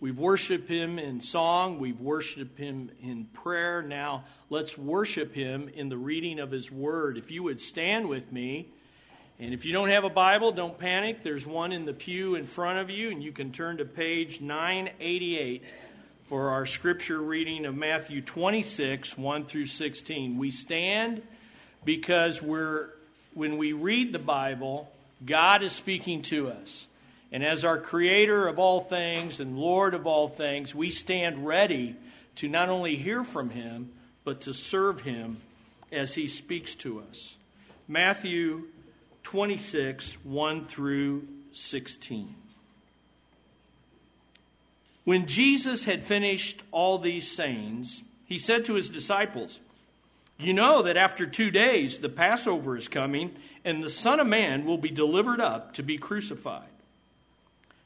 We've worshiped him in song, we've worshiped him in prayer. Now let's worship him in the reading of his word. If you would stand with me, and if you don't have a Bible, don't panic. There's one in the pew in front of you, and you can turn to page 988 for our scripture reading of Matthew 26, 1 through 16. We stand because we're, when we read the Bible, God is speaking to us. And as our creator of all things and Lord of all things, we stand ready to not only hear from him, but to serve him as he speaks to us. Matthew 26, 1 through 16. When Jesus had finished all these sayings, he said to his disciples, You know that after two days the Passover is coming, and the Son of Man will be delivered up to be crucified.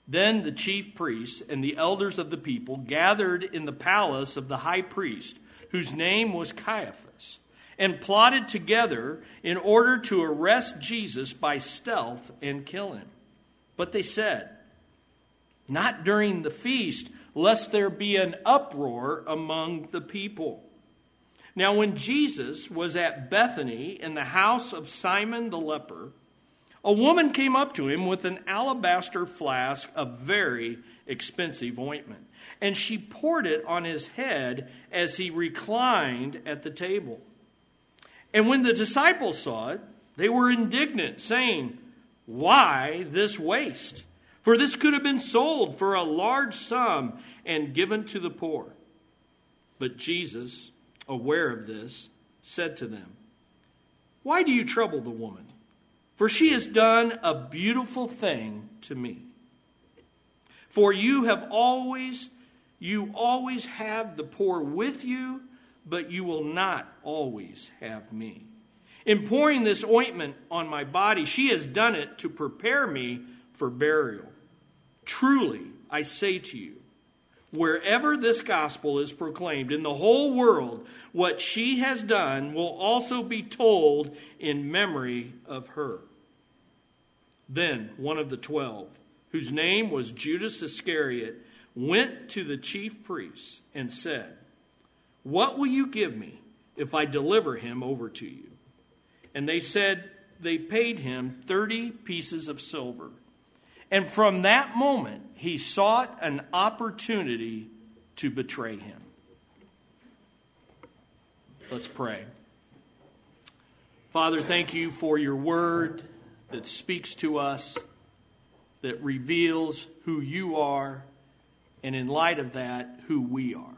Then the chief priests and the elders of the people gathered in the palace of the high priest, whose name was Caiaphas, and plotted together in order to arrest Jesus by stealth and kill him. But they said, not during the feast, lest there be an uproar among the people. Now, when Jesus was at Bethany in the house of Simon the leper, a woman came up to him with an alabaster flask of very expensive ointment, and she poured it on his head as he reclined at the table. And when the disciples saw it, they were indignant, saying, Why this waste? For this could have been sold for a large sum and given to the poor. But Jesus, aware of this, said to them, Why do you trouble the woman? For she has done a beautiful thing to me. For you have always, you always have the poor with you, but you will not always have me. In pouring this ointment on my body, she has done it to prepare me for burial. Truly, I say to you, wherever this gospel is proclaimed in the whole world, what she has done will also be told in memory of her. Then one of the twelve, whose name was Judas Iscariot, went to the chief priests and said, What will you give me if I deliver him over to you? And they said, They paid him 30 pieces of silver. And from that moment, he sought an opportunity to betray him. Let's pray. Father, thank you for your word that speaks to us, that reveals who you are, and in light of that, who we are.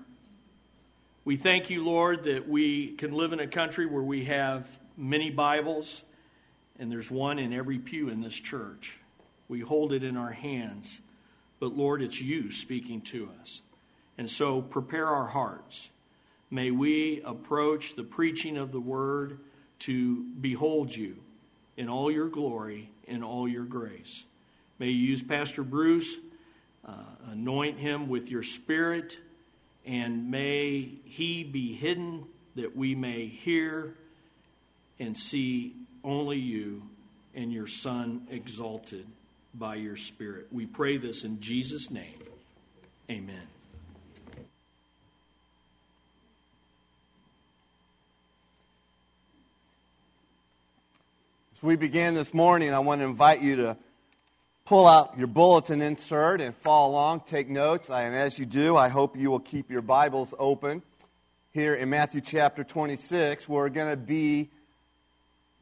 We thank you, Lord, that we can live in a country where we have many Bibles, and there's one in every pew in this church. We hold it in our hands. But Lord, it's you speaking to us. And so prepare our hearts. May we approach the preaching of the word to behold you in all your glory and all your grace. May you use Pastor Bruce, uh, anoint him with your spirit, and may he be hidden that we may hear and see only you and your Son exalted by your Spirit. We pray this in Jesus' name. Amen. We begin this morning, I want to invite you to pull out your bulletin insert and follow along, take notes. And as you do, I hope you will keep your Bibles open. Here in Matthew chapter 26, we're going to be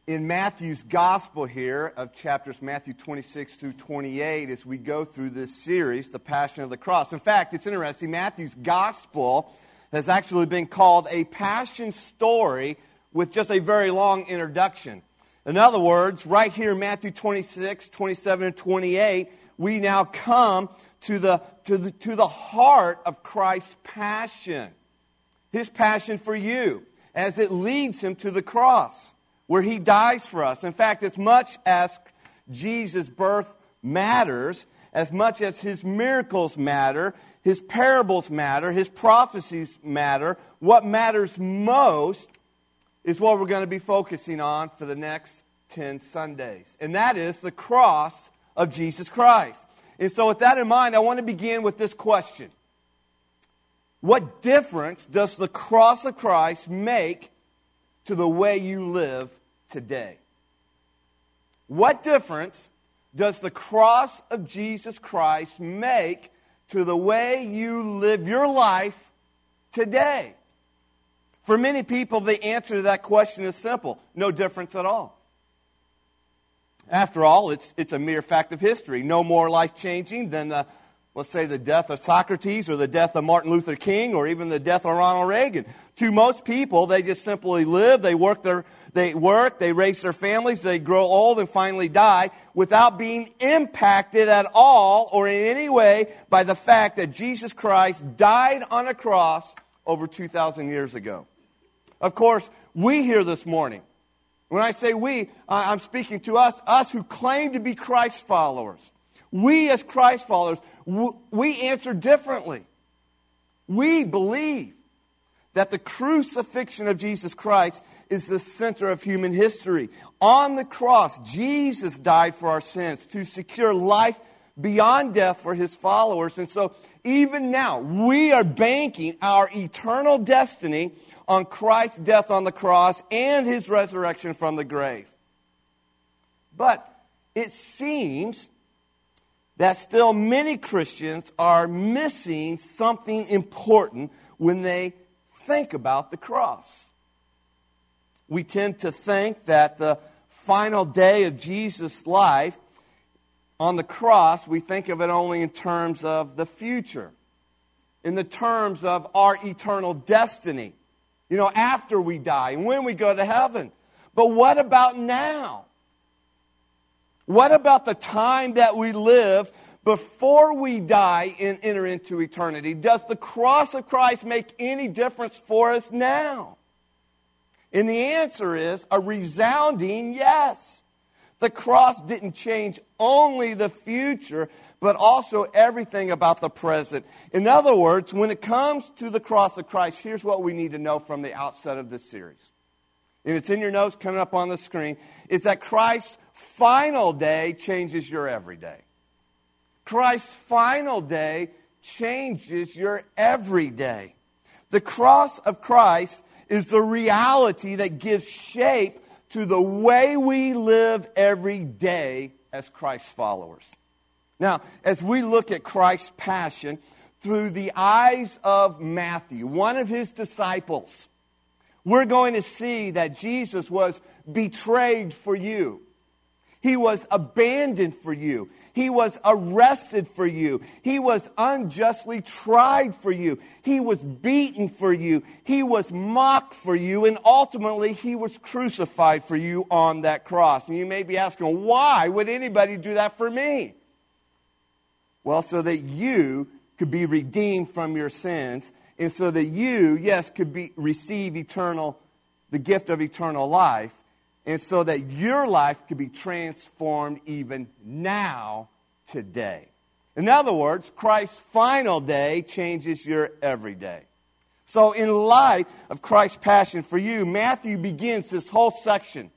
in Matthew's gospel here of chapters Matthew 26 through 28 as we go through this series, The Passion of the Cross. In fact, it's interesting, Matthew's gospel has actually been called a passion story with just a very long introduction. In other words, right here in Matthew 26, 27, and 28, we now come to the, to the, to the heart of Christ's passion. His passion for you as it leads him to the cross where he dies for us. In fact, as much as Jesus' birth matters, as much as his miracles matter, his parables matter, his prophecies matter, what matters most is what we're going to be focusing on for the next 10 Sundays. And that is the cross of Jesus Christ. And so, with that in mind, I want to begin with this question What difference does the cross of Christ make to the way you live today? What difference does the cross of Jesus Christ make to the way you live your life today? For many people, the answer to that question is simple no difference at all. After all, it's, it's a mere fact of history. No more life changing than the, let's say, the death of Socrates or the death of Martin Luther King or even the death of Ronald Reagan. To most people, they just simply live, they work their, they work, they raise their families, they grow old and finally die without being impacted at all or in any way by the fact that Jesus Christ died on a cross over 2,000 years ago. Of course, we here this morning, when I say we, I'm speaking to us, us who claim to be Christ followers. We, as Christ followers, we answer differently. We believe that the crucifixion of Jesus Christ is the center of human history. On the cross, Jesus died for our sins to secure life beyond death for his followers. And so, even now, we are banking our eternal destiny on Christ's death on the cross and his resurrection from the grave. But it seems that still many Christians are missing something important when they think about the cross. We tend to think that the final day of Jesus' life on the cross, we think of it only in terms of the future, in the terms of our eternal destiny, you know, after we die and when we go to heaven. But what about now? What about the time that we live before we die and enter into eternity? Does the cross of Christ make any difference for us now? And the answer is a resounding yes. The cross didn't change only the future, but also everything about the present. In other words, when it comes to the cross of Christ, here's what we need to know from the outset of this series. And it's in your notes coming up on the screen, is that Christ's final day changes your everyday. Christ's final day changes your everyday. The cross of Christ is the reality that gives shape to the way we live every day as Christ's followers. Now, as we look at Christ's passion through the eyes of Matthew, one of his disciples, we're going to see that Jesus was betrayed for you. He was abandoned for you. He was arrested for you. He was unjustly tried for you. He was beaten for you. He was mocked for you. And ultimately, he was crucified for you on that cross. And you may be asking, why would anybody do that for me? Well, so that you could be redeemed from your sins and so that you, yes, could be, receive eternal, the gift of eternal life and so that your life could be transformed even now, today. In other words, Christ's final day changes your everyday. So, in light of Christ's passion for you, Matthew begins this whole section.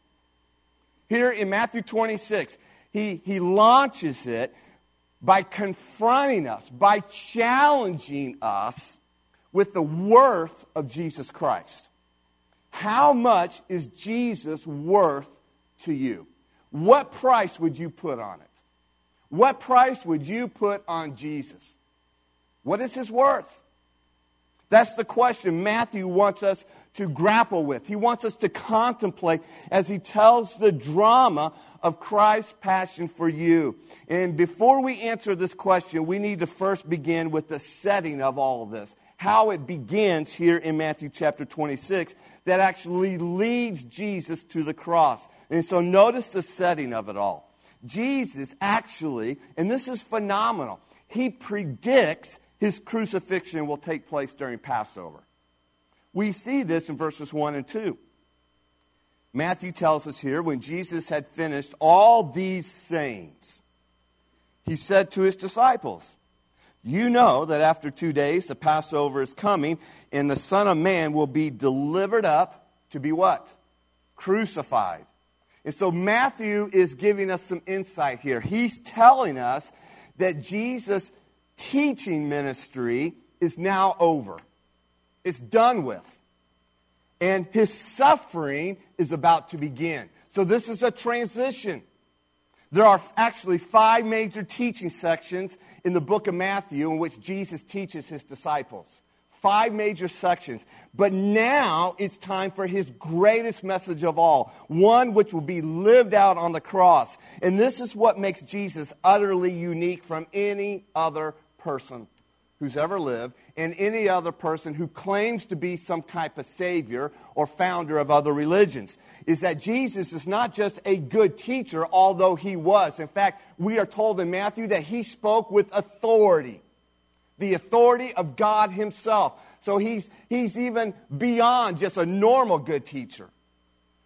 Here in Matthew 26, he, he launches it by confronting us, by challenging us with the worth of Jesus Christ. How much is Jesus worth to you? What price would you put on it? What price would you put on Jesus? What is his worth? That's the question Matthew wants us to grapple with. He wants us to contemplate as he tells the drama of Christ's passion for you. And before we answer this question, we need to first begin with the setting of all of this. How it begins here in Matthew chapter 26 that actually leads Jesus to the cross. And so notice the setting of it all. Jesus actually, and this is phenomenal, he predicts his crucifixion will take place during Passover. We see this in verses 1 and 2. Matthew tells us here when Jesus had finished all these sayings, he said to his disciples, you know that after two days the Passover is coming, and the Son of Man will be delivered up to be what? Crucified. And so Matthew is giving us some insight here. He's telling us that Jesus' teaching ministry is now over. It's done with. And his suffering is about to begin. So this is a transition. There are actually five major teaching sections in the book of Matthew in which Jesus teaches his disciples. Five major sections. But now it's time for his greatest message of all, one which will be lived out on the cross. And this is what makes Jesus utterly unique from any other person who's ever lived and any other person who claims to be some type of savior or founder of other religions is that Jesus is not just a good teacher, although he was. In fact, we are told in Matthew that he spoke with authority, the authority of God himself. So he's, he's even beyond just a normal good teacher.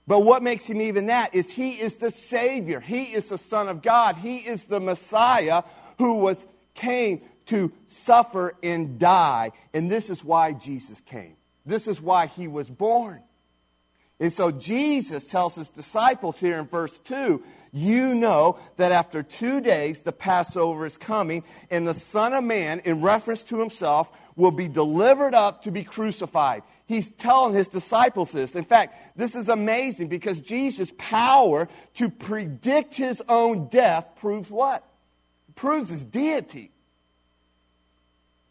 But what makes him even that is he is the Savior. He is the Son of God. He is the Messiah who was came to suffer and die. And this is why Jesus came. This is why he was born. And so Jesus tells his disciples here in verse 2 You know that after two days the Passover is coming, and the Son of Man, in reference to himself, will be delivered up to be crucified. He's telling his disciples this. In fact, this is amazing because Jesus' power to predict his own death proves what? Proves his deity.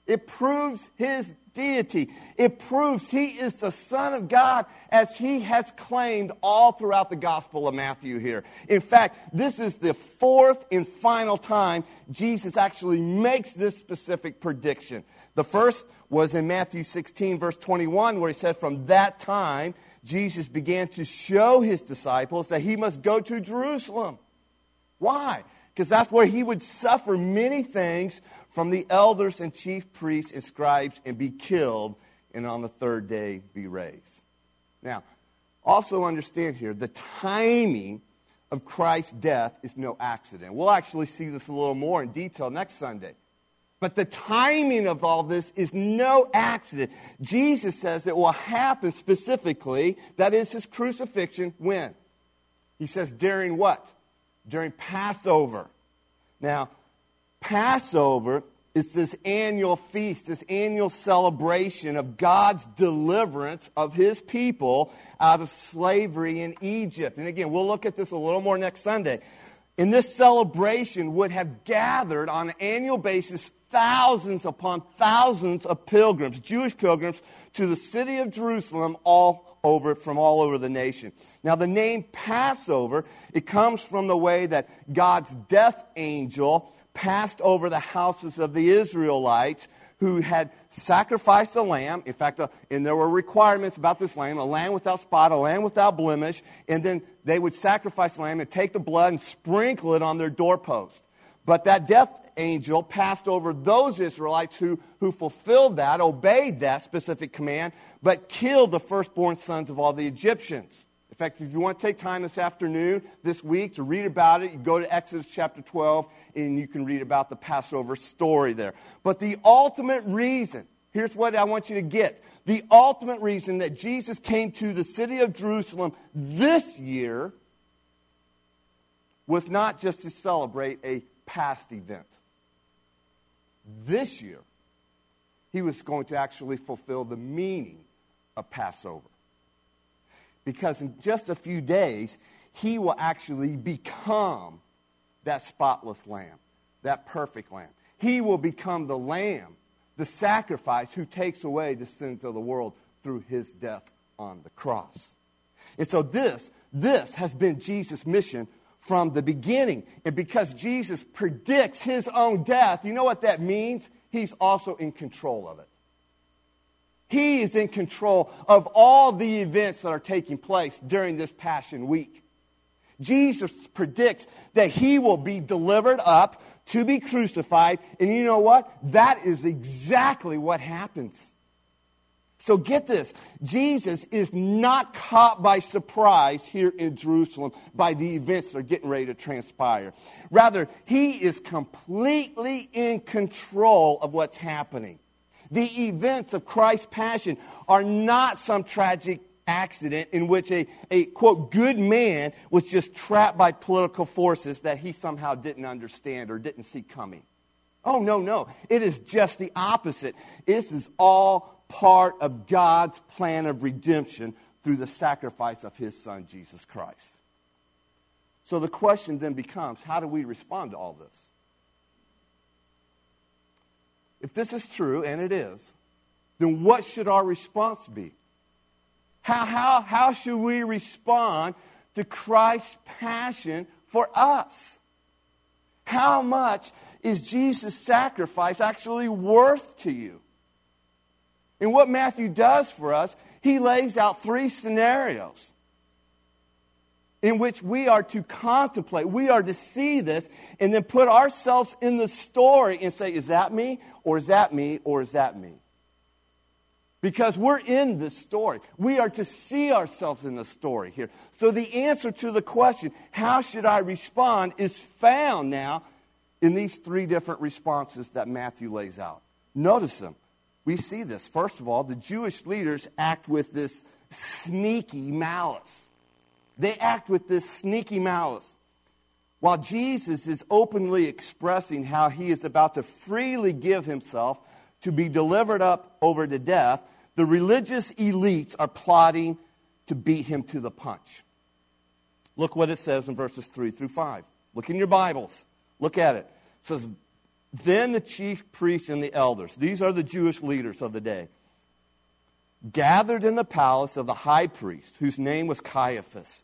It proves his deity. It proves he is the Son of God as he has claimed all throughout the Gospel of Matthew here. In fact, this is the fourth and final time Jesus actually makes this specific prediction. The first was in Matthew 16, verse 21, where he said, From that time, Jesus began to show his disciples that he must go to Jerusalem. Why? Because that's where he would suffer many things from the elders and chief priests and scribes and be killed, and on the third day be raised. Now, also understand here the timing of Christ's death is no accident. We'll actually see this a little more in detail next Sunday. But the timing of all this is no accident. Jesus says it will happen specifically, that is his crucifixion, when? He says, during what? During Passover. Now, Passover is this annual feast, this annual celebration of God's deliverance of his people out of slavery in Egypt. And again, we'll look at this a little more next Sunday. And this celebration would have gathered on an annual basis thousands upon thousands of pilgrims, Jewish pilgrims, to the city of Jerusalem all over from all over the nation. Now the name Passover, it comes from the way that God's death angel passed over the houses of the Israelites who had sacrificed a lamb. In fact, uh, and there were requirements about this lamb a lamb without spot, a lamb without blemish. And then they would sacrifice the lamb and take the blood and sprinkle it on their doorpost. But that death angel passed over those Israelites who, who fulfilled that, obeyed that specific command, but killed the firstborn sons of all the Egyptians. In fact, if you want to take time this afternoon, this week, to read about it, you go to Exodus chapter 12 and you can read about the Passover story there. But the ultimate reason, here's what I want you to get. The ultimate reason that Jesus came to the city of Jerusalem this year was not just to celebrate a past event. This year, he was going to actually fulfill the meaning of Passover. Because in just a few days, he will actually become that spotless lamb, that perfect lamb. He will become the lamb, the sacrifice who takes away the sins of the world through his death on the cross. And so this, this has been Jesus' mission from the beginning. And because Jesus predicts his own death, you know what that means? He's also in control of it. He is in control of all the events that are taking place during this Passion Week. Jesus predicts that he will be delivered up to be crucified. And you know what? That is exactly what happens. So get this Jesus is not caught by surprise here in Jerusalem by the events that are getting ready to transpire. Rather, he is completely in control of what's happening. The events of Christ's passion are not some tragic accident in which a, a quote good man was just trapped by political forces that he somehow didn't understand or didn't see coming. Oh, no, no. It is just the opposite. This is all part of God's plan of redemption through the sacrifice of his son, Jesus Christ. So the question then becomes how do we respond to all this? If this is true, and it is, then what should our response be? How, how, how should we respond to Christ's passion for us? How much is Jesus' sacrifice actually worth to you? And what Matthew does for us, he lays out three scenarios in which we are to contemplate, we are to see this, and then put ourselves in the story and say, is that me, or is that me, or is that me? Because we're in this story. We are to see ourselves in the story here. So the answer to the question, how should I respond, is found now in these three different responses that Matthew lays out. Notice them. We see this. First of all, the Jewish leaders act with this sneaky malice. They act with this sneaky malice. While Jesus is openly expressing how he is about to freely give himself to be delivered up over to death, the religious elites are plotting to beat him to the punch. Look what it says in verses 3 through 5. Look in your Bibles. Look at it. It says, Then the chief priests and the elders, these are the Jewish leaders of the day, gathered in the palace of the high priest, whose name was Caiaphas,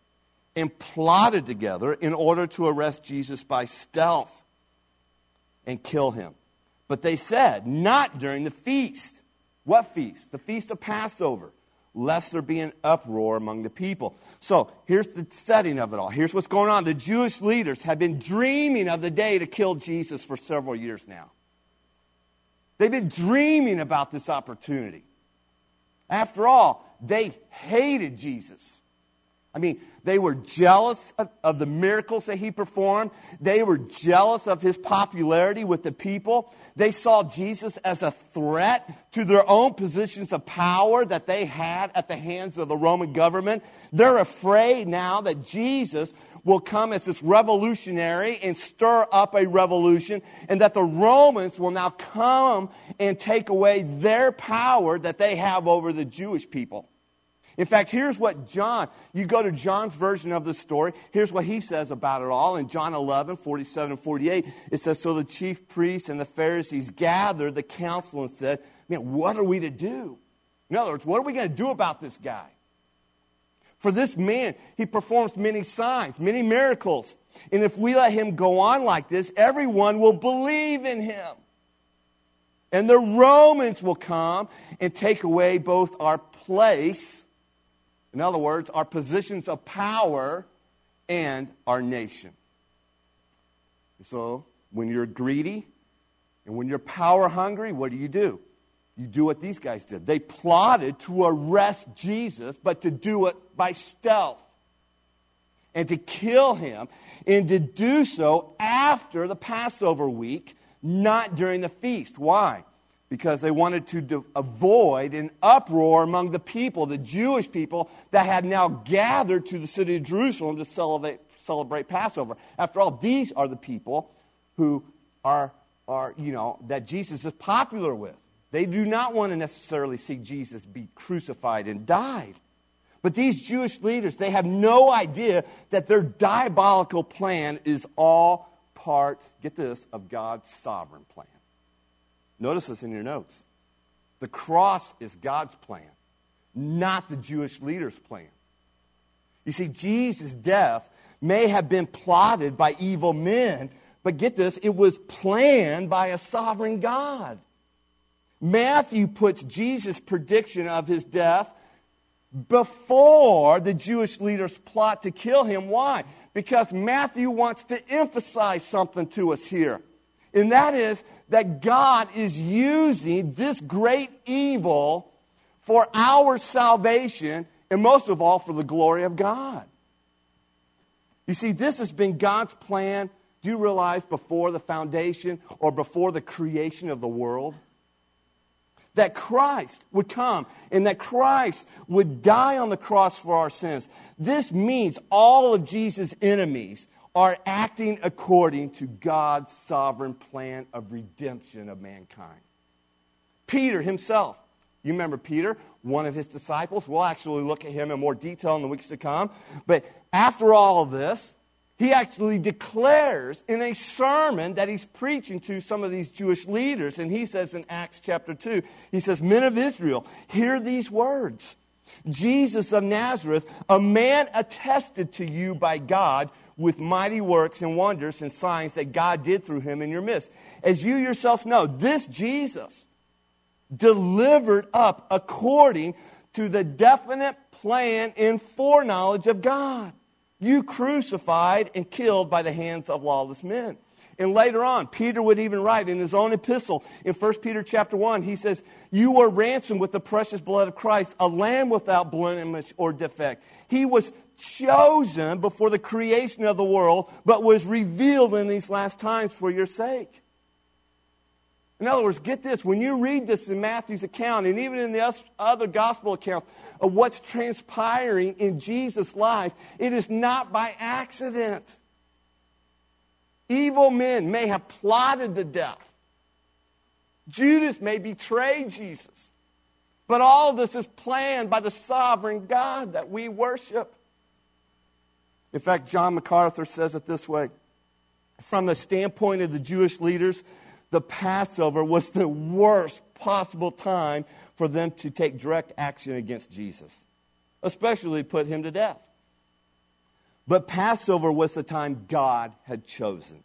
and plotted together in order to arrest Jesus by stealth and kill him. But they said, Not during the feast. What feast? The feast of Passover lest there be an uproar among the people. So here's the setting of it all. Here's what's going on. The Jewish leaders have been dreaming of the day to kill Jesus for several years now. They've been dreaming about this opportunity. After all, they hated Jesus. I mean, they were jealous of, of, the miracles that he performed. They were jealous of his popularity with the people. They saw Jesus as a threat to their own positions of power that they had at the hands of the Roman government. They're afraid now that Jesus will come as this revolutionary and stir up a revolution, and that the Romans will now come and take away their power that they have over the Jewish people. In fact, here's what John, you go to John's version of the story, here's what he says about it all. In John 11, 47 and 48, it says, So the chief priests and the Pharisees gathered the council and said, Man, what are we to do? In other words, what are we going to do about this guy? For this man, he performs many signs, many miracles. And if we let him go on like this, everyone will believe in him. And the Romans will come and take away both our place in other words, our positions of power and our nation. So, when you're greedy and when you're power hungry, what do you do? You do what these guys did. They plotted to arrest Jesus, but to do it by stealth and to kill him, and to do so after the Passover week, not during the feast. Why? Because they wanted to de- avoid an uproar among the people, the Jewish people that had now gathered to the city of Jerusalem to celebrate, celebrate Passover. After all, these are the people who are, are, you know, that Jesus is popular with. They do not want to necessarily see Jesus be crucified and died. But these Jewish leaders, they have no idea that their diabolical plan is all part, get this, of God's sovereign plan. Notice this in your notes. The cross is God's plan, not the Jewish leaders' plan. You see, Jesus' death may have been plotted by evil men, but get this, it was planned by a sovereign God. Matthew puts Jesus' prediction of his death before the Jewish leaders plot to kill him. Why? Because Matthew wants to emphasize something to us here. And that is that God is using this great evil for our salvation and most of all for the glory of God. You see, this has been God's plan, do you realize, before the foundation or before the creation of the world? That Christ would come and that Christ would die on the cross for our sins. This means all of Jesus' enemies are acting according to God's sovereign plan of redemption of mankind. Peter himself You remember Peter, one of his disciples? We'll actually look at him in more detail in the weeks to come. But after all of this, he actually declares in a sermon that he's preaching to some of these Jewish leaders. And he says in Acts chapter 2, he says, Men of Israel, hear these words Jesus of Nazareth, a man attested to you by God with mighty works and wonders and signs that God did through him in your midst. As you yourself know, this Jesus delivered up according to the definite plan and foreknowledge of God. You crucified and killed by the hands of lawless men. And later on, Peter would even write in his own epistle in 1 Peter chapter 1, he says, You were ransomed with the precious blood of Christ, a lamb without blemish or defect. He was chosen before the creation of the world, but was revealed in these last times for your sake. In other words, get this when you read this in Matthew's account, and even in the other gospel accounts of what's transpiring in Jesus' life, it is not by accident. Evil men may have plotted the death. Judas may betray Jesus. But all this is planned by the sovereign God that we worship. In fact, John MacArthur says it this way From the standpoint of the Jewish leaders, the Passover was the worst possible time for them to take direct action against Jesus, especially put him to death. But Passover was the time God had chosen.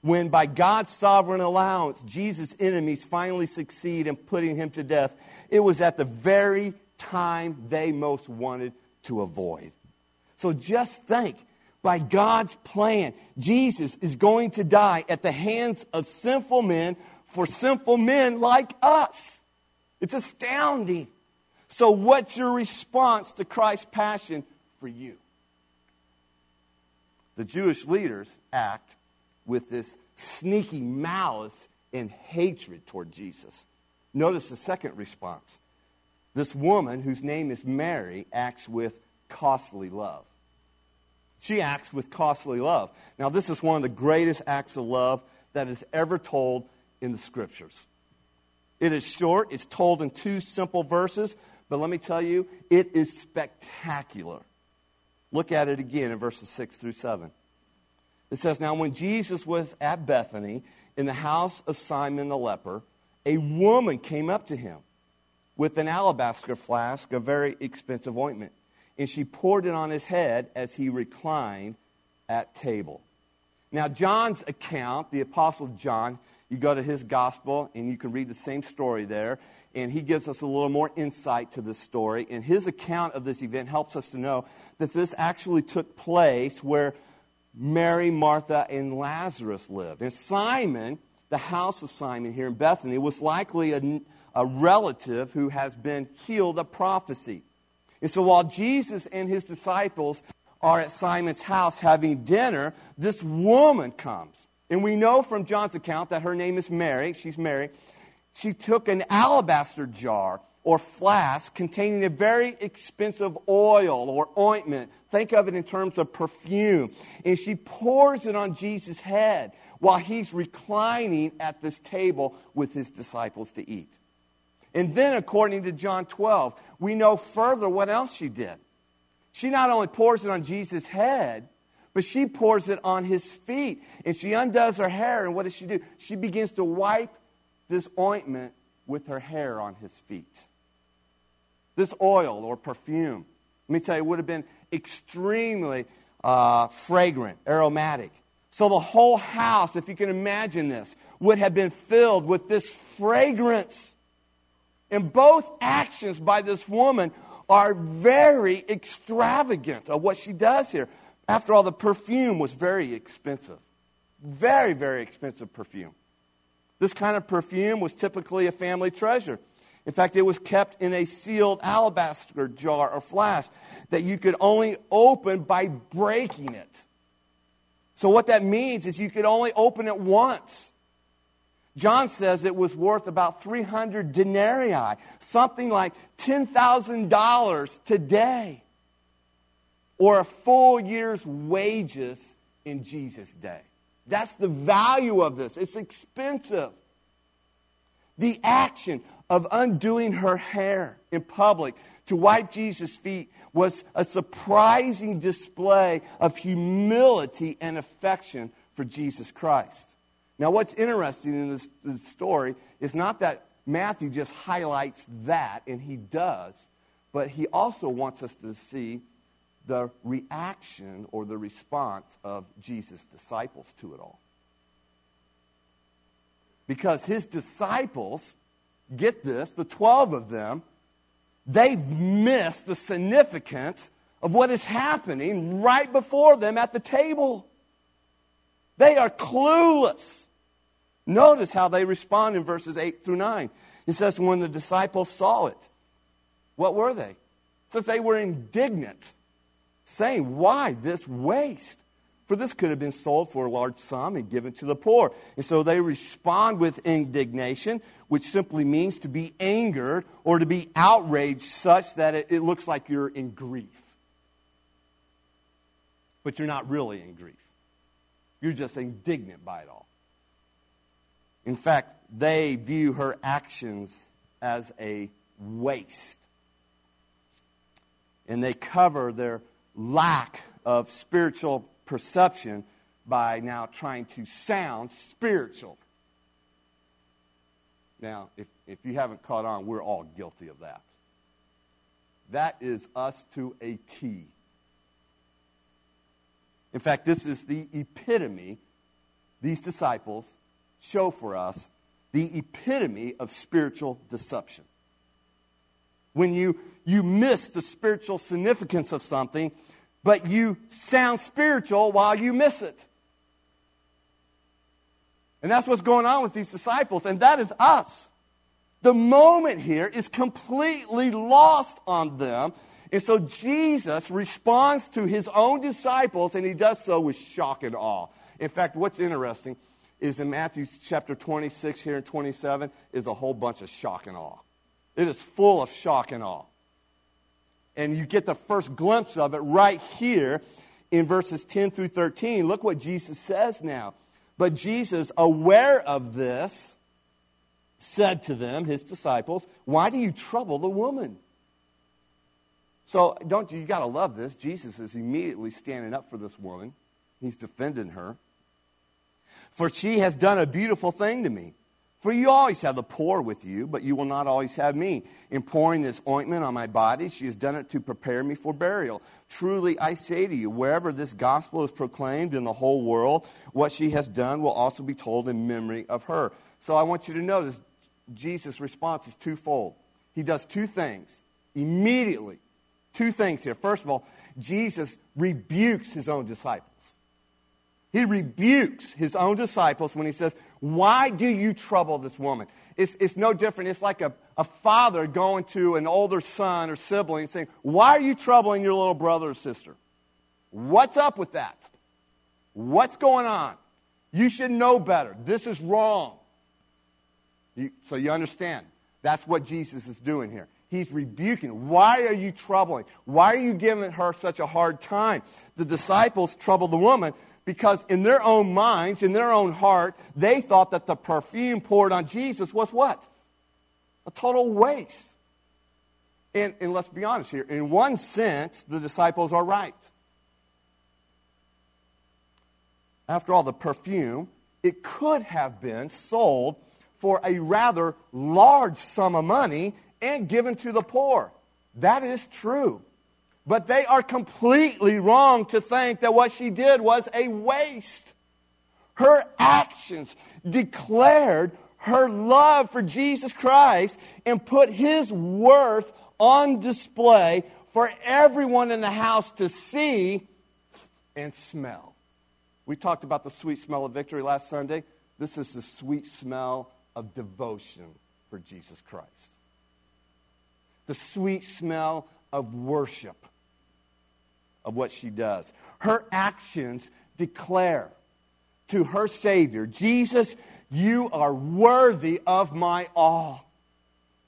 When, by God's sovereign allowance, Jesus' enemies finally succeed in putting him to death, it was at the very time they most wanted to avoid. So just think by God's plan, Jesus is going to die at the hands of sinful men for sinful men like us. It's astounding. So, what's your response to Christ's passion for you? The Jewish leaders act with this sneaky malice and hatred toward Jesus. Notice the second response. This woman, whose name is Mary, acts with costly love. She acts with costly love. Now, this is one of the greatest acts of love that is ever told in the scriptures. It is short, it's told in two simple verses, but let me tell you, it is spectacular. Look at it again in verses 6 through 7. It says, Now, when Jesus was at Bethany in the house of Simon the leper, a woman came up to him with an alabaster flask of very expensive ointment, and she poured it on his head as he reclined at table. Now, John's account, the Apostle John, you go to his gospel and you can read the same story there. And he gives us a little more insight to this story. And his account of this event helps us to know that this actually took place where Mary, Martha, and Lazarus lived. And Simon, the house of Simon here in Bethany, was likely a, a relative who has been healed of leprosy. And so while Jesus and his disciples are at Simon's house having dinner, this woman comes. And we know from John's account that her name is Mary. She's Mary. She took an alabaster jar or flask containing a very expensive oil or ointment. Think of it in terms of perfume. And she pours it on Jesus' head while he's reclining at this table with his disciples to eat. And then, according to John 12, we know further what else she did. She not only pours it on Jesus' head, but she pours it on his feet. And she undoes her hair. And what does she do? She begins to wipe this ointment with her hair on his feet. This oil or perfume, let me tell you, would have been extremely uh, fragrant, aromatic. So the whole house, if you can imagine this, would have been filled with this fragrance. And both actions by this woman are very extravagant of what she does here. After all, the perfume was very expensive. Very, very expensive perfume. This kind of perfume was typically a family treasure. In fact, it was kept in a sealed alabaster jar or flask that you could only open by breaking it. So, what that means is you could only open it once. John says it was worth about 300 denarii, something like $10,000 today or a full year's wages in Jesus' day. That's the value of this. It's expensive. The action of undoing her hair in public to wipe Jesus' feet was a surprising display of humility and affection for Jesus Christ. Now, what's interesting in this, this, story is not that Matthew just highlights that, and he does, but he also wants us to see the reaction or the response of Jesus' disciples to it all. Because his disciples, get this, the 12 of them, they've missed the significance of what is happening right before them at the table. They are clueless. Notice how they respond in verses 8 through 9. It says, when the disciples saw it, what were they? It says they were indignant, saying, Why this waste? For this could have been sold for a large sum and given to the poor. And so they respond with indignation, which simply means to be angered or to be outraged such that it, it looks like you're in grief. But you're not really in grief. You're just indignant by it all. In fact, they view her actions as a waste. And they cover their lack of spiritual perception by now trying to sound spiritual. Now, if, if you haven't caught on, we're all guilty of that. That is us to a T. In fact, this is the epitome, these disciples show for us the epitome of spiritual deception. When you, you miss the spiritual significance of something but you sound spiritual while you miss it. And that's what's going on with these disciples, and that is us. The moment here is completely lost on them. And so Jesus responds to his own disciples, and he does so with shock and awe. In fact, what's interesting is in Matthew chapter 26 here and 27 is a whole bunch of shock and awe. It is full of shock and awe and you get the first glimpse of it right here in verses 10 through 13. Look what Jesus says now. But Jesus, aware of this, said to them, his disciples, Why do you trouble the woman? So, don't you, you got to love this. Jesus is immediately standing up for this woman, he's defending her. For she has done a beautiful thing to me. For you always have the poor with you, but you will not always have me. In pouring this ointment on my body, she has done it to prepare me for burial. Truly, I say to you, wherever this gospel is proclaimed in the whole world, what she has done will also be told in memory of her. So I want you to notice Jesus' response is twofold. He does two things immediately. Two things here. First of all, Jesus rebukes his own disciples. He rebukes his own disciples when he says, Why do you trouble this woman? It's, it's no different. It's like a, a father going to an older son or sibling and saying, Why are you troubling your little brother or sister? What's up with that? What's going on? You should know better. This is wrong. You, so you understand. That's what Jesus is doing here. He's rebuking. Why are you troubling? Why are you giving her such a hard time? The disciples troubled the woman because in their own minds, in their own heart, they thought that the perfume poured on Jesus was what? A total waste. And, and let's be honest here. In one sense, the disciples are right. After all, the perfume, it could have been sold for a rather large sum of money and given to the poor. That is true. But they are completely wrong to think that what she did was a waste. Her actions declared her love for Jesus Christ and put his worth on display for everyone in the house to see and smell. We talked about the sweet smell of victory last Sunday. This is the sweet smell of devotion for Jesus Christ. The sweet smell of worship of what she does. Her actions declare to her Savior, Jesus, you are worthy of my all.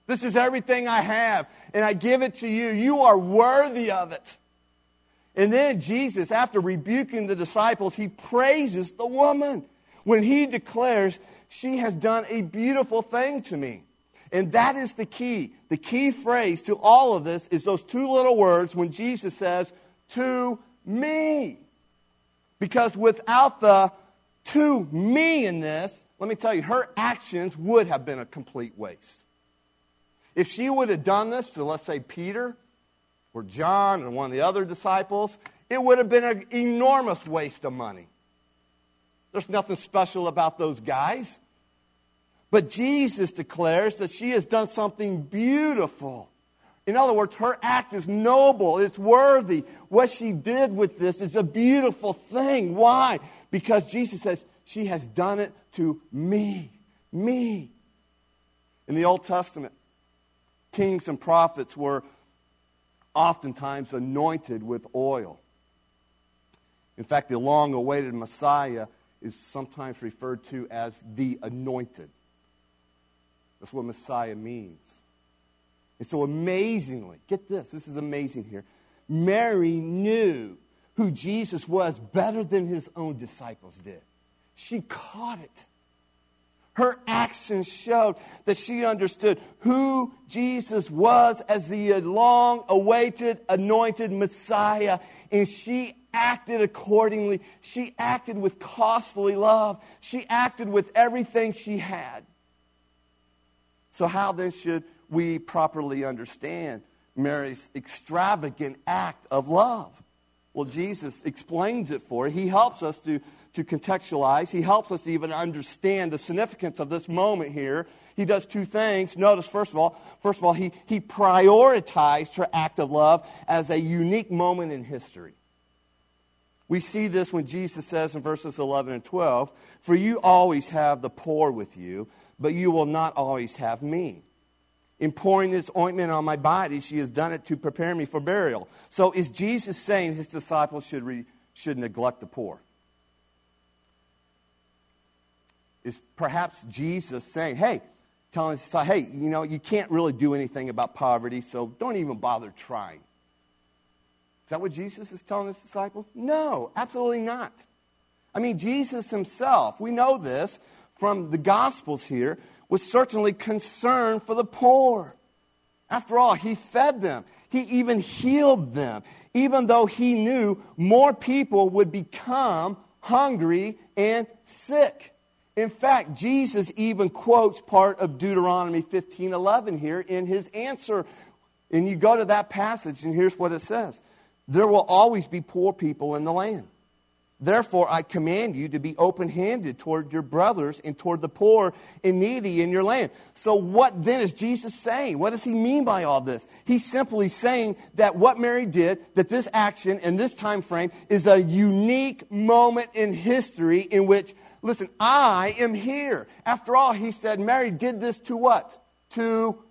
This is everything I have, and I give it to you. You are worthy of it. And then Jesus, after rebuking the disciples, he praises the woman when he declares She has done a beautiful thing to me. And that is the key. The key phrase to all of this is those two little words when Jesus says, to me. Because without the to me in this, let me tell you, her actions would have been a complete waste. If she would have done this to, let's say, Peter or John or one of the other disciples, it would have been an enormous waste of money. There's nothing special about those guys. But Jesus declares that she has done something beautiful. In other words, her act is noble, it's worthy. What she did with this is a beautiful thing. Why? Because Jesus says, She has done it to me. Me. In the Old Testament, kings and prophets were oftentimes anointed with oil. In fact, the long awaited Messiah is sometimes referred to as the anointed. That's what Messiah means. And so, amazingly, get this, this is amazing here. Mary knew who Jesus was better than his own disciples did. She caught it. Her actions showed that she understood who Jesus was as the long awaited, anointed Messiah, and she acted accordingly. She acted with costly love. She acted with everything she had. So, how then should we properly understand Mary's extravagant act of love? Well, Jesus explains it for her. He helps us to, to contextualize, he helps us even understand the significance of this moment here. He does two things. Notice, first of all, first of all, he, he prioritized her act of love as a unique moment in history. We see this when Jesus says in verses 11 and 12, For you always have the poor with you, but you will not always have me. In pouring this ointment on my body, she has done it to prepare me for burial. So is Jesus saying his disciples should, re, should neglect the poor? Is perhaps Jesus saying, hey, telling his hey, you know, you can't really do anything about poverty, so don't even bother trying. Is that what Jesus is telling his disciples? No, absolutely not. I mean, Jesus himself, we know this from the Gospels here, was certainly concerned for the poor. After all, he fed them, he even healed them, even though he knew more people would become hungry and sick. In fact, Jesus even quotes part of Deuteronomy 15:11 here in his answer. And you go to that passage and here's what it says. There will always be poor people in the land. Therefore, I command you to be open handed toward your brothers and toward the poor and needy in your land. So, what then is Jesus saying? What does he mean by all this? He's simply saying that what Mary did, that this action and this time frame is a unique moment in history in which, listen, I am here. After all, he said, Mary did this to what? To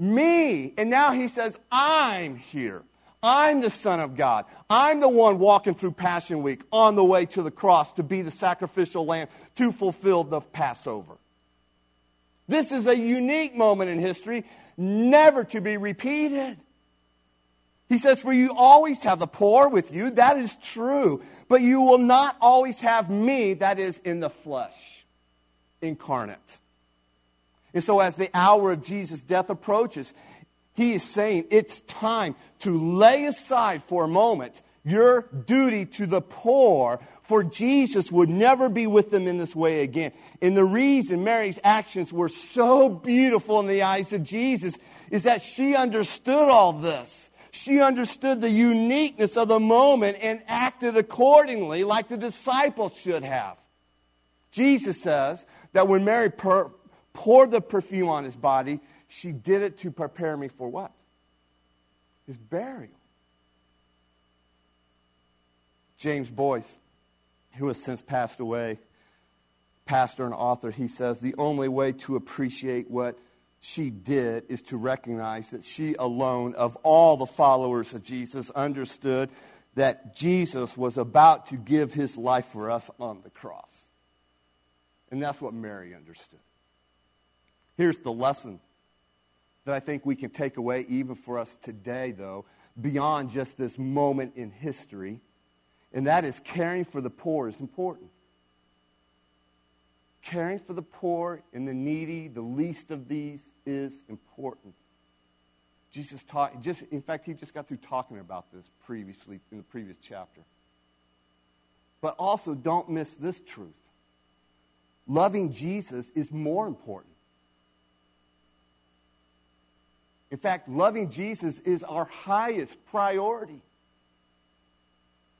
me. And now he says, I'm here. I'm the Son of God. I'm the one walking through Passion Week on the way to the cross to be the sacrificial lamb to fulfill the Passover. This is a unique moment in history, never to be repeated. He says, For you always have the poor with you. That is true. But you will not always have me, that is, in the flesh, incarnate. And so, as the hour of Jesus' death approaches, he is saying it's time to lay aside for a moment your duty to the poor, for Jesus would never be with them in this way again. And the reason Mary's actions were so beautiful in the eyes of Jesus is that she understood all this. She understood the uniqueness of the moment and acted accordingly like the disciples should have. Jesus says that when Mary poured the perfume on his body, she did it to prepare me for what? His burial. James Boice, who has since passed away, pastor and author, he says the only way to appreciate what she did is to recognize that she alone, of all the followers of Jesus, understood that Jesus was about to give his life for us on the cross. And that's what Mary understood. Here's the lesson that I think we can take away even for us today, though, beyond just this moment in history, and that is caring for the poor is important. caring for the poor and the needy, the least of these, is important. Jesus taught, just, in fact, he just got through talking about this previously in the previous chapter. But also, don't miss this truth loving Jesus is more important. In fact, loving Jesus is our highest priority.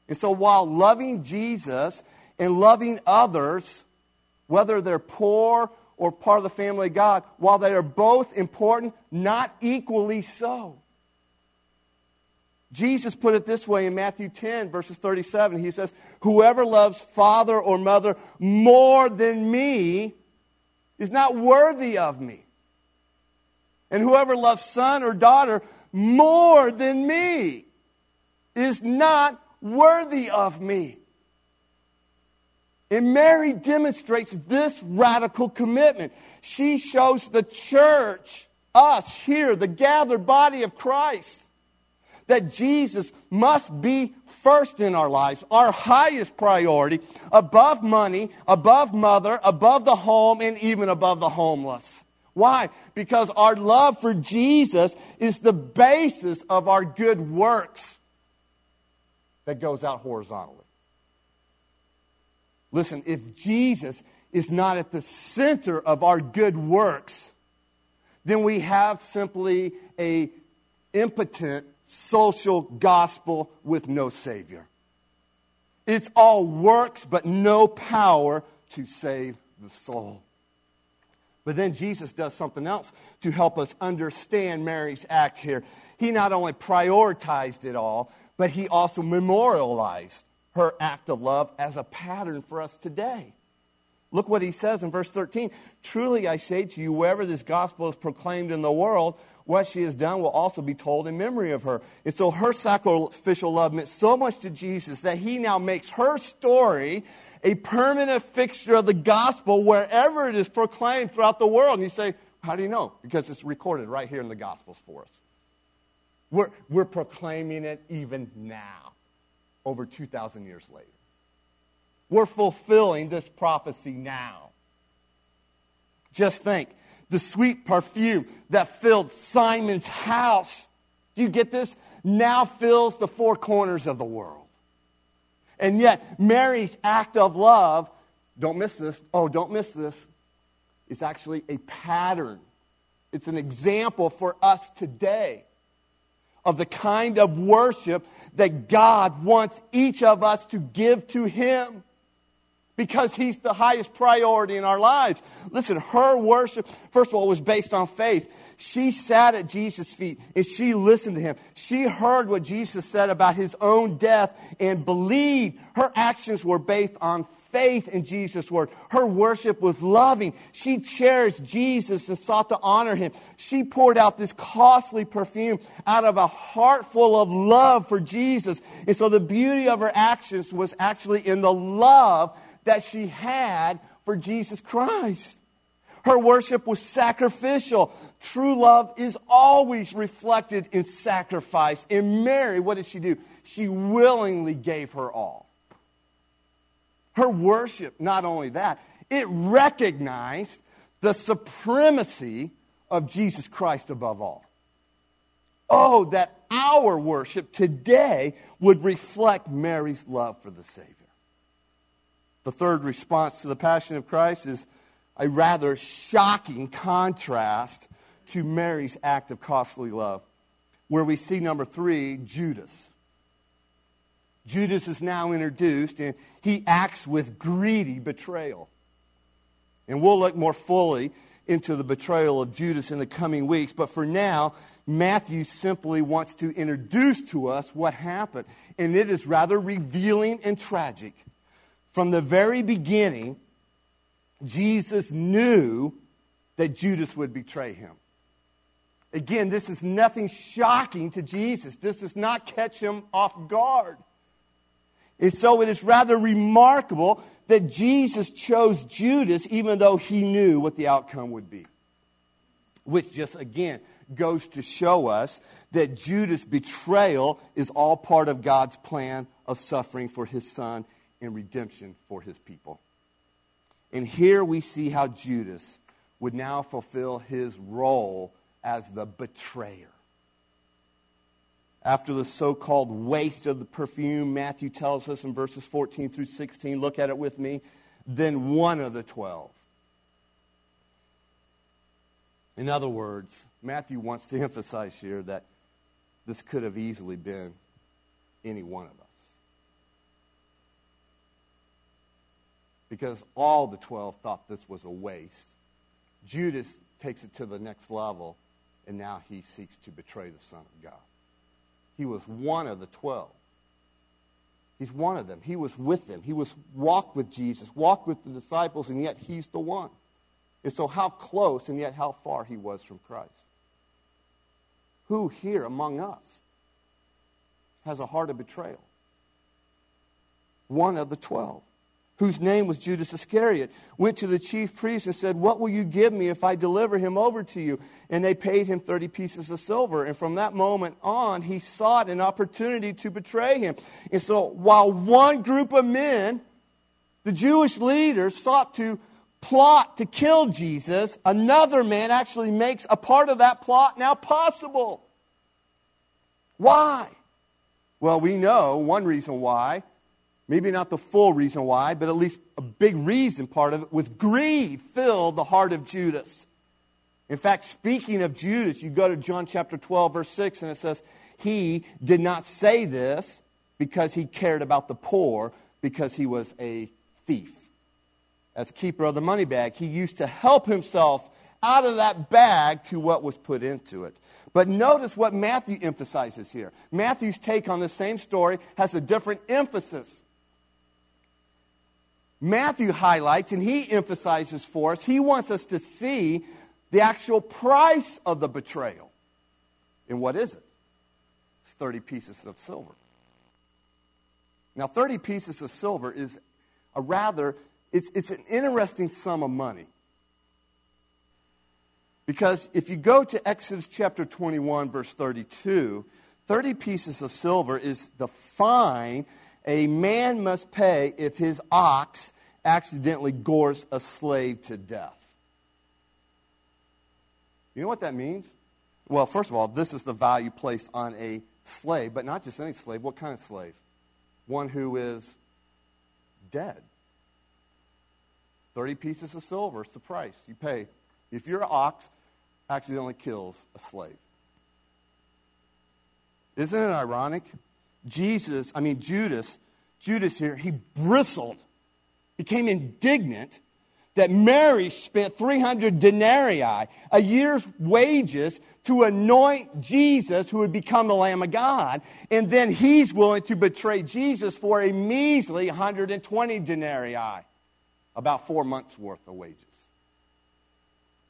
And so, while loving Jesus and loving others, whether they're poor or part of the family of God, while they are both important, not equally so. Jesus put it this way in Matthew 10, verses 37. He says, Whoever loves father or mother more than me is not worthy of me. And whoever loves son or daughter more than me is not worthy of me. And Mary demonstrates this radical commitment. She shows the church, us here, the gathered body of Christ, that Jesus must be first in our lives, our highest priority, above money, above mother, above the home, and even above the homeless. Why? Because our love for Jesus is the basis of our good works that goes out horizontally. Listen, if Jesus is not at the center of our good works, then we have simply a impotent social gospel with no savior. It's all works but no power to save the soul. But then Jesus does something else to help us understand Mary's act here. He not only prioritized it all, but he also memorialized her act of love as a pattern for us today. Look what he says in verse 13. Truly I say to you, wherever this gospel is proclaimed in the world, what she has done will also be told in memory of her. And so her sacrificial love meant so much to Jesus that he now makes her story a permanent fixture of the gospel wherever it is proclaimed throughout the world. And you say, how do you know? Because it's recorded right here in the gospels for us. We're, we're proclaiming it even now over 2,000 years later. We're fulfilling this prophecy now. Just think the sweet perfume that filled Simon's house. Do you get this? Now fills the four corners of the world. And yet, Mary's act of love, don't miss this. Oh, don't miss this. It's actually a pattern. It's an example for us today of the kind of worship that God wants each of us to give to Him because He's the highest priority in our lives. Listen, her worship, first of all, was based on faith. She sat at Jesus' feet and she listened to Him. She heard what Jesus said about His own death and believed. Her actions were based on faith in Jesus' word. Her worship was loving. She cherished Jesus and sought to honor him. She poured out this costly perfume out of a heart full of love for Jesus. And so the beauty of her actions was actually in the love that she had for Jesus Christ. Her worship was sacrificial. True love is always reflected in sacrifice. In Mary, what did she do? She willingly gave her all. Her worship, not only that, it recognized the supremacy of Jesus Christ above all. Oh, that our worship today would reflect Mary's love for the Savior. The third response to the Passion of Christ is a rather shocking contrast to Mary's act of costly love, where we see number three, Judas. Judas is now introduced, and he acts with greedy betrayal. And we'll look more fully into the betrayal of Judas in the coming weeks. But for now, Matthew simply wants to introduce to us what happened. And it is rather revealing and tragic. From the very beginning, Jesus knew that Judas would betray him. Again, this is nothing shocking to Jesus. This does not catch him off guard. And so it is rather remarkable that Jesus chose Judas even though he knew what the outcome would be. Which just again goes to show us that Judas' betrayal is all part of God's plan of suffering for his son and redemption for his people. And here we see how Judas would now fulfill his role as the betrayer. After the so called waste of the perfume, Matthew tells us in verses 14 through 16, look at it with me, then one of the twelve. In other words, Matthew wants to emphasize here that this could have easily been any one of us. Because all the 12 thought this was a waste. Judas takes it to the next level, and now he seeks to betray the Son of God. He was one of the 12. He's one of them. He was with them. He was walked with Jesus, walked with the disciples, and yet he's the one. And so, how close and yet how far he was from Christ. Who here among us has a heart of betrayal? One of the twelve whose name was Judas Iscariot, went to the chief priests and said, What will you give me if I deliver him over to you? And they paid him 30 pieces of silver. And from that moment on, he sought an opportunity to betray him. And so while one group of men, the Jewish leaders, sought to plot to kill Jesus, another man actually makes a part of that plot now possible. Why? Well, we know one reason why Maybe not the full reason why, but at least a big reason part of it was greed filled the heart of Judas. In fact, speaking of Judas, you go to John chapter 12, verse 6, and it says, He did not say this because he cared about the poor, because he was a thief. As keeper of the money bag, he used to help himself out of that bag to what was put into it. But notice what Matthew emphasizes here. Matthew's take on the same story has a different emphasis. Matthew highlights and he emphasizes for us, he wants us to see the actual price of the betrayal. And what is it? It's 30 pieces of silver. Now, 30 pieces of silver is a rather, it's, it's an interesting sum of money. Because if you go to Exodus chapter 21, verse 32, 30 pieces of silver is the fine a man must pay if his ox accidentally gores a slave to death. You know what that means? Well, first of all, this is the value placed on a slave, but not just any slave. What kind of slave? One who is dead. 30 pieces of silver is the price you pay if your ox accidentally kills a slave. Isn't it ironic? Jesus, I mean, Judas, Judas here, he bristled became indignant that Mary spent 300 denarii, a year's wages, to anoint Jesus, who would become the Lamb of God. And then he's willing to betray Jesus for a measly 120 denarii, about four months' worth of wages.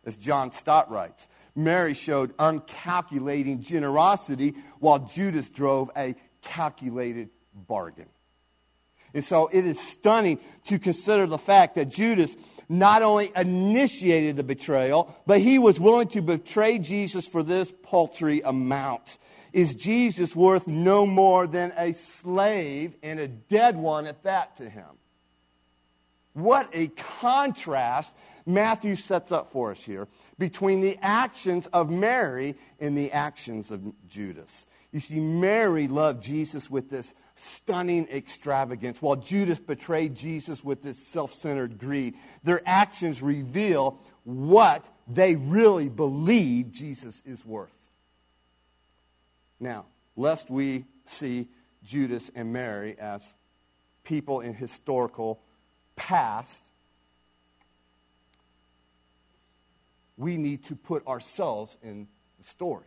As John Stott writes, Mary showed uncalculating generosity while Judas drove a calculated bargain. And so it is stunning to consider the fact that Judas not only initiated the betrayal, but he was willing to betray Jesus for this paltry amount. Is Jesus worth no more than a slave and a dead one at that to him? What a contrast Matthew sets up for us here between the actions of Mary and the actions of Judas. You see, Mary loved Jesus with this stunning extravagance, while Judas betrayed Jesus with this self centered greed. Their actions reveal what they really believe Jesus is worth. Now, lest we see Judas and Mary as people in historical past, we need to put ourselves in the story.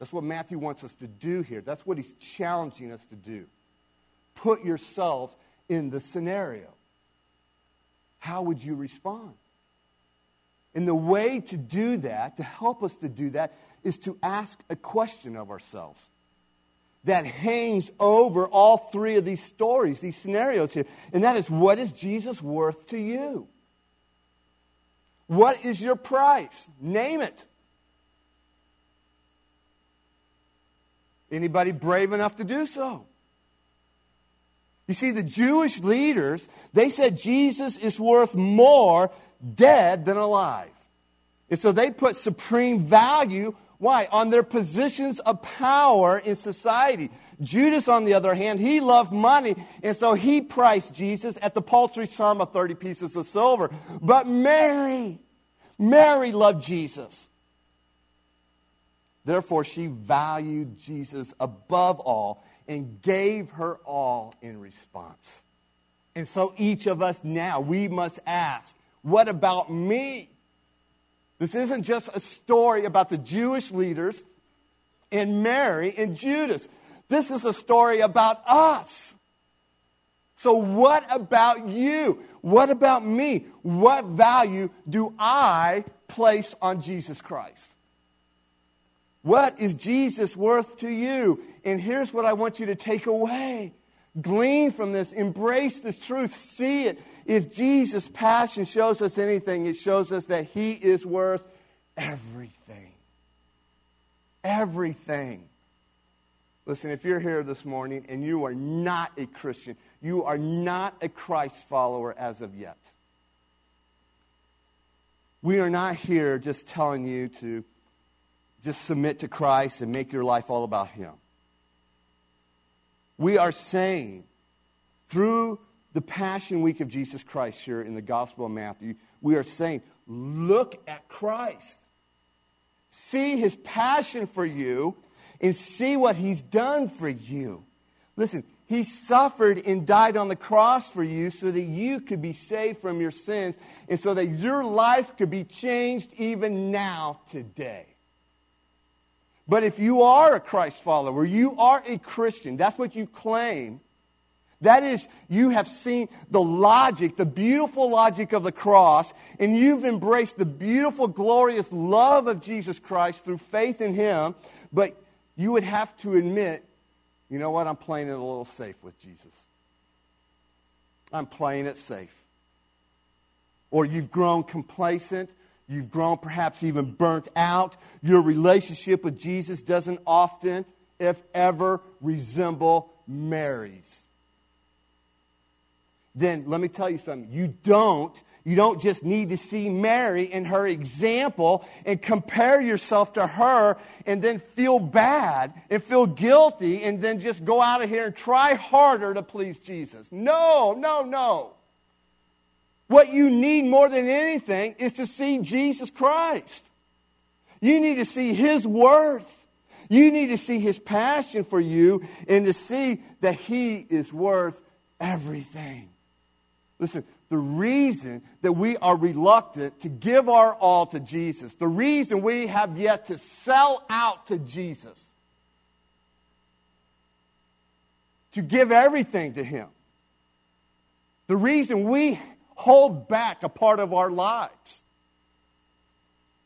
That's what Matthew wants us to do here. That's what he's challenging us to do. Put yourself in the scenario. How would you respond? And the way to do that, to help us to do that, is to ask a question of ourselves that hangs over all three of these stories, these scenarios here. And that is what is Jesus worth to you? What is your price? Name it. Anybody brave enough to do so? You see, the Jewish leaders, they said Jesus is worth more dead than alive. And so they put supreme value, why? On their positions of power in society. Judas, on the other hand, he loved money, and so he priced Jesus at the paltry sum of 30 pieces of silver. But Mary, Mary loved Jesus. Therefore, she valued Jesus above all and gave her all in response. And so each of us now, we must ask, what about me? This isn't just a story about the Jewish leaders and Mary and Judas. This is a story about us. So, what about you? What about me? What value do I place on Jesus Christ? What is Jesus worth to you? And here's what I want you to take away glean from this, embrace this truth, see it. If Jesus' passion shows us anything, it shows us that he is worth everything. Everything. Listen, if you're here this morning and you are not a Christian, you are not a Christ follower as of yet. We are not here just telling you to just submit to Christ and make your life all about Him. We are saying through the Passion Week of Jesus Christ here in the Gospel of Matthew, we are saying, look at Christ. See his passion for you and see what he's done for you. Listen, he suffered and died on the cross for you so that you could be saved from your sins and so that your life could be changed even now, today. But if you are a Christ follower, you are a Christian, that's what you claim. That is, you have seen the logic, the beautiful logic of the cross, and you've embraced the beautiful, glorious love of Jesus Christ through faith in Him. But you would have to admit, you know what? I'm playing it a little safe with Jesus. I'm playing it safe. Or you've grown complacent You've grown perhaps even burnt out. Your relationship with Jesus doesn't often, if ever, resemble Mary's. Then let me tell you something. You don't you don't just need to see Mary and her example and compare yourself to her and then feel bad and feel guilty and then just go out of here and try harder to please Jesus. No, no, no. What you need more than anything is to see Jesus Christ. You need to see His worth. You need to see His passion for you and to see that He is worth everything. Listen, the reason that we are reluctant to give our all to Jesus, the reason we have yet to sell out to Jesus, to give everything to Him, the reason we hold back a part of our lives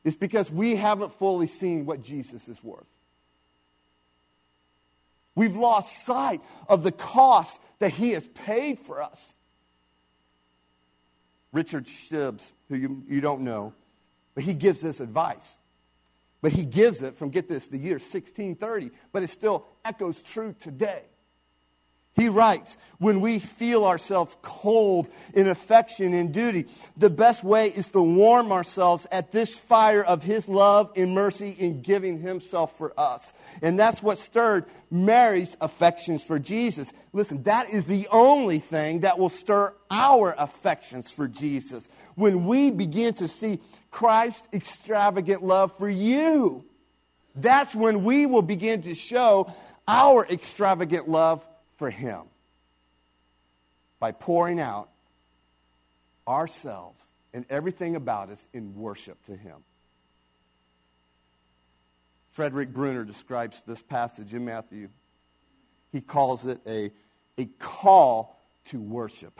is because we haven't fully seen what Jesus is worth. We've lost sight of the cost that he has paid for us. Richard Sibbes, who you, you don't know, but he gives this advice. But he gives it from, get this, the year 1630, but it still echoes true today. He writes, when we feel ourselves cold in affection and duty, the best way is to warm ourselves at this fire of His love and mercy in giving Himself for us. And that's what stirred Mary's affections for Jesus. Listen, that is the only thing that will stir our affections for Jesus. When we begin to see Christ's extravagant love for you, that's when we will begin to show our extravagant love for Him by pouring out ourselves and everything about us in worship to Him. Frederick Bruner describes this passage in Matthew. He calls it a, a call to worship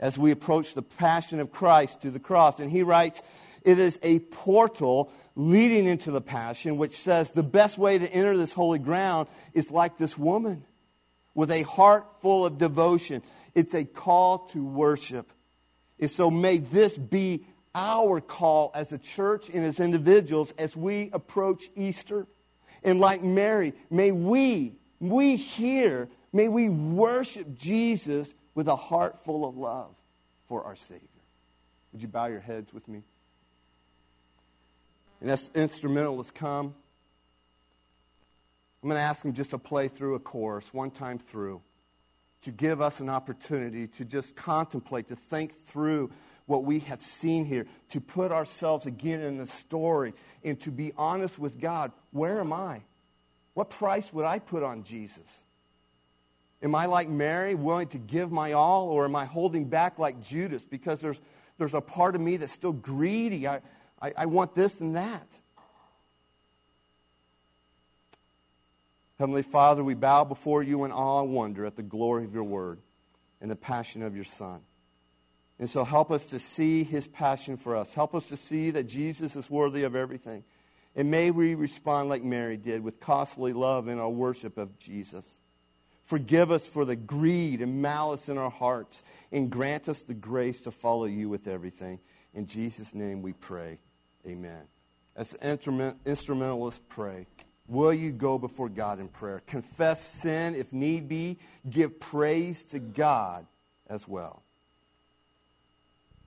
as we approach the passion of Christ to the cross. And he writes, it is a portal leading into the passion, which says the best way to enter this holy ground is like this woman with a heart full of devotion. It's a call to worship. And so may this be our call as a church and as individuals as we approach Easter. And like Mary, may we, we here May we worship Jesus with a heart full of love for our Savior. Would you bow your heads with me? And as instrumentalists come, I'm going to ask them just to play through a chorus one time through to give us an opportunity to just contemplate, to think through what we have seen here, to put ourselves again in the story, and to be honest with God. Where am I? What price would I put on Jesus? Am I like Mary, willing to give my all, or am I holding back like Judas because there's, there's a part of me that's still greedy? I, I, I want this and that. Heavenly Father, we bow before you in awe and wonder at the glory of your word and the passion of your Son. And so help us to see his passion for us. Help us to see that Jesus is worthy of everything. And may we respond like Mary did with costly love in our worship of Jesus. Forgive us for the greed and malice in our hearts and grant us the grace to follow you with everything. In Jesus' name we pray. Amen. As the instrumentalists pray, will you go before God in prayer? Confess sin if need be, give praise to God as well.